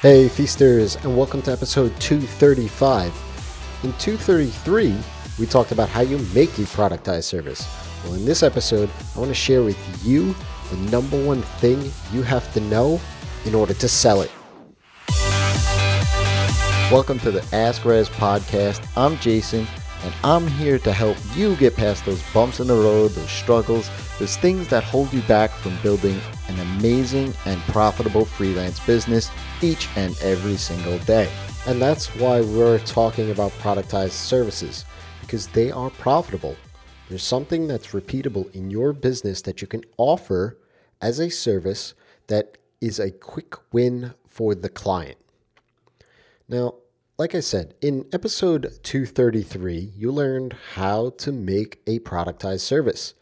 Hey, feasters, and welcome to episode 235. In 233, we talked about how you make a productized service. Well, in this episode, I want to share with you the number one thing you have to know in order to sell it. Welcome to the Ask Rezzz podcast. I'm Jason, and I'm here to help you get past those bumps in the road, those struggles, those things that hold you back from building an amazing and profitable freelance business each and every single day. And that's why we're talking about productized services because they are profitable. There's something that's repeatable in your business that you can offer as a service that is a quick win for the client. Now, like I said, in episode 233, you learned how to make a productized service.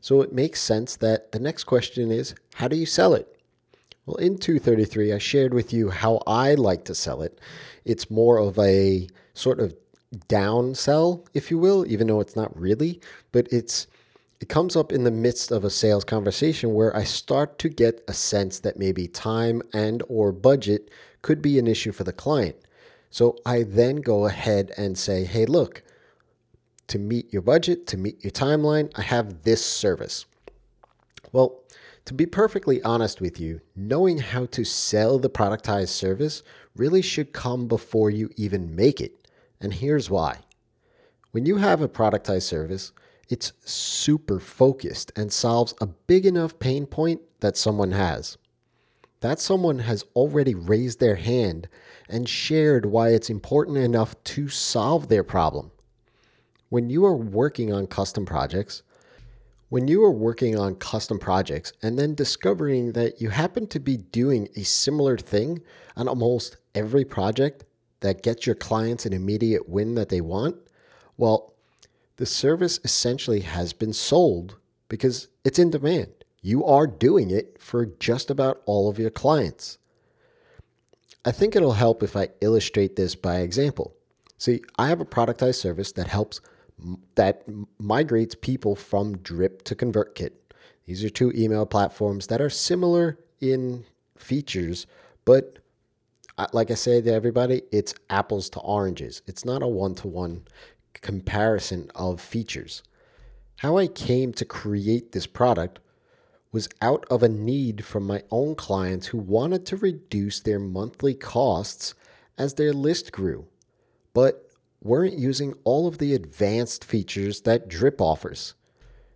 So it makes sense that the next question is how do you sell it? Well, in 233, I shared with you how I like to sell it. It's more of a sort of down sell, if you will, even though it's not really, but it's it comes up in the midst of a sales conversation where I start to get a sense that maybe time and or budget could be an issue for the client. So I then go ahead and say, hey, look, to meet your budget, to meet your timeline, I have this service. Well, to be perfectly honest with you, knowing how to sell the productized service really should come before you even make it. And here's why. When you have a productized service, it's super focused and solves a big enough pain point that someone has. That someone has already raised their hand and shared why it's important enough to solve their problem. When you are working on custom projects, when you are working on custom projects and then discovering that you happen to be doing a similar thing on almost every project that gets your clients an immediate win that they want, well, the service essentially has been sold because it's in demand. You are doing it for just about all of your clients. I think it'll help if I illustrate this by example. See, I have a productized service that helps that migrates people from Drip to ConvertKit. These are two email platforms that are similar in features, but uh, like I say to everybody, it's apples to oranges. It's not a one to one comparison of features. How I came to create this product was out of a need from my own clients who wanted to reduce their monthly costs as their list grew, but weren't using all of the advanced features that Drip offers.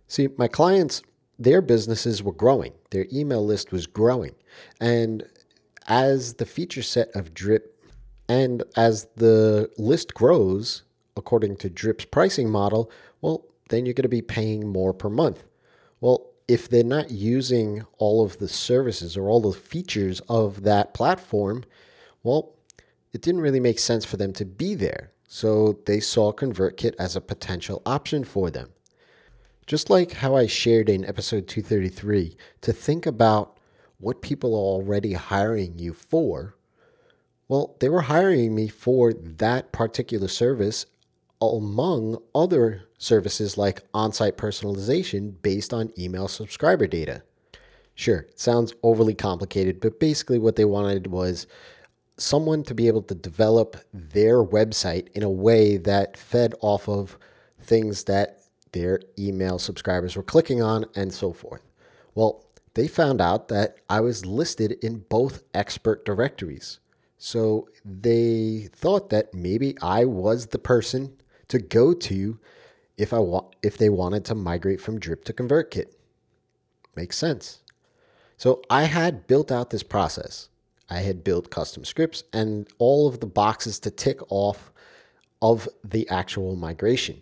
See, my clients, their businesses were growing, their email list was growing, and as the feature set of Drip and as the list grows, according to Drip's pricing model, well, then you're going to be paying more per month. Well, if they're not using all of the services or all the features of that platform, well, it didn't really make sense for them to be there. So they saw ConvertKit as a potential option for them. Just like how I shared in episode 233, to think about what people are already hiring you for, well, they were hiring me for that particular service among other services like on site personalization based on email subscriber data. Sure, sounds overly complicated, but basically what they wanted was someone to be able to develop their website in a way that fed off of things that their email subscribers were clicking on and so forth. Well, they found out that I was listed in both expert directories. So they thought that maybe I was the person to go to if I want if they wanted to migrate from Drip to ConvertKit. Makes sense. So I had built out this process. I had built custom scripts and all of the boxes to tick off of the actual migration.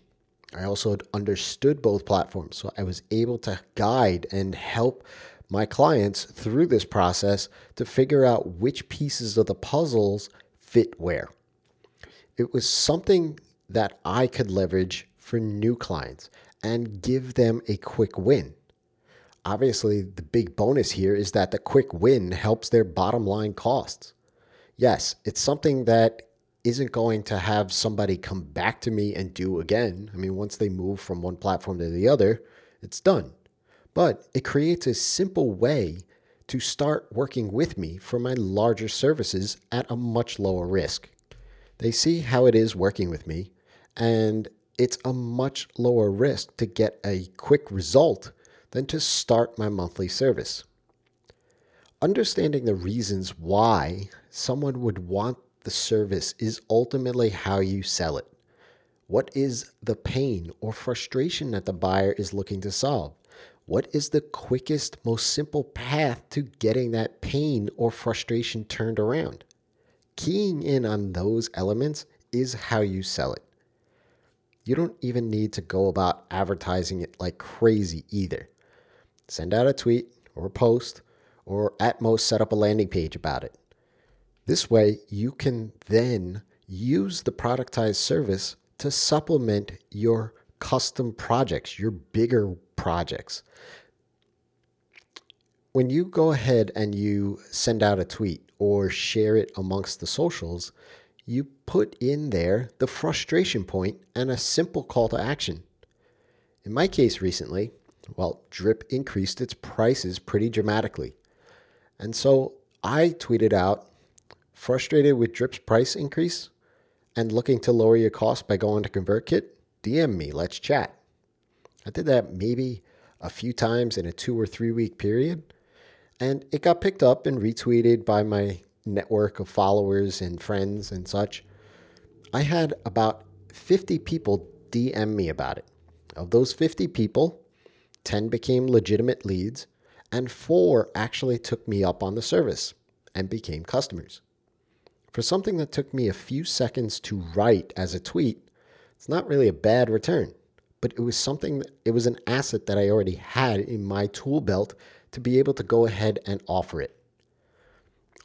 I also understood both platforms, so I was able to guide and help my clients through this process to figure out which pieces of the puzzles fit where. It was something that I could leverage for new clients and give them a quick win. Obviously, the big bonus here is that the quick win helps their bottom line costs. Yes, it's something that isn't going to have somebody come back to me and do again. I mean, once they move from one platform to the other, it's done. But it creates a simple way to start working with me for my larger services at a much lower risk. They see how it is working with me, and it's a much lower risk to get a quick result than to start my monthly service. Understanding the reasons why someone would want the service is ultimately how you sell it. What is the pain or frustration that the buyer is looking to solve? What is the quickest, most simple path to getting that pain or frustration turned around? Keying in on those elements is how you sell it. You don't even need to go about advertising it like crazy either. Send out a tweet or a post, or at most set up a landing page about it. This way, you can then use the productized service to supplement your custom projects, your bigger projects. When you go ahead and you send out a tweet or share it amongst the socials, you put in there the frustration point and a simple call to action. In my case recently, well, Drip increased its prices pretty dramatically. And so I tweeted out, frustrated with Drip's price increase and looking to lower your cost by going to ConvertKit, DM me, let's chat. I did that maybe a few times in a two or three week period, and it got picked up and retweeted by my network of followers and friends and such. I had about 50 people DM me about it. Of those 50 people, 10 became legitimate leads, and four actually took me up on the service and became customers. For something that took me a few seconds to write as a tweet, it's not really a bad return, but it was something, it was an asset that I already had in my tool belt to be able to go ahead and offer it.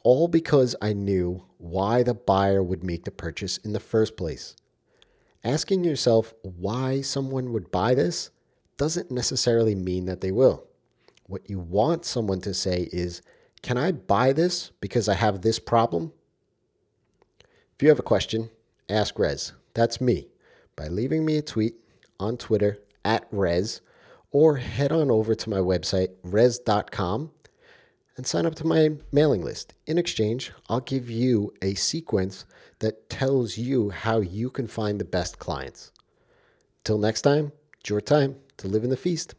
All because I knew why the buyer would make the purchase in the first place. Asking yourself why someone would buy this doesn't necessarily mean that they will. What you want someone to say is, Can I buy this because I have this problem? If you have a question, ask Rezzz. That's me. By leaving me a tweet on Twitter at Rezzz, or head on over to my website, rezzz.com, and sign up to my mailing list. In exchange, I'll give you a sequence that tells you how you can find the best clients. Till next time, it's your time to live in the feast.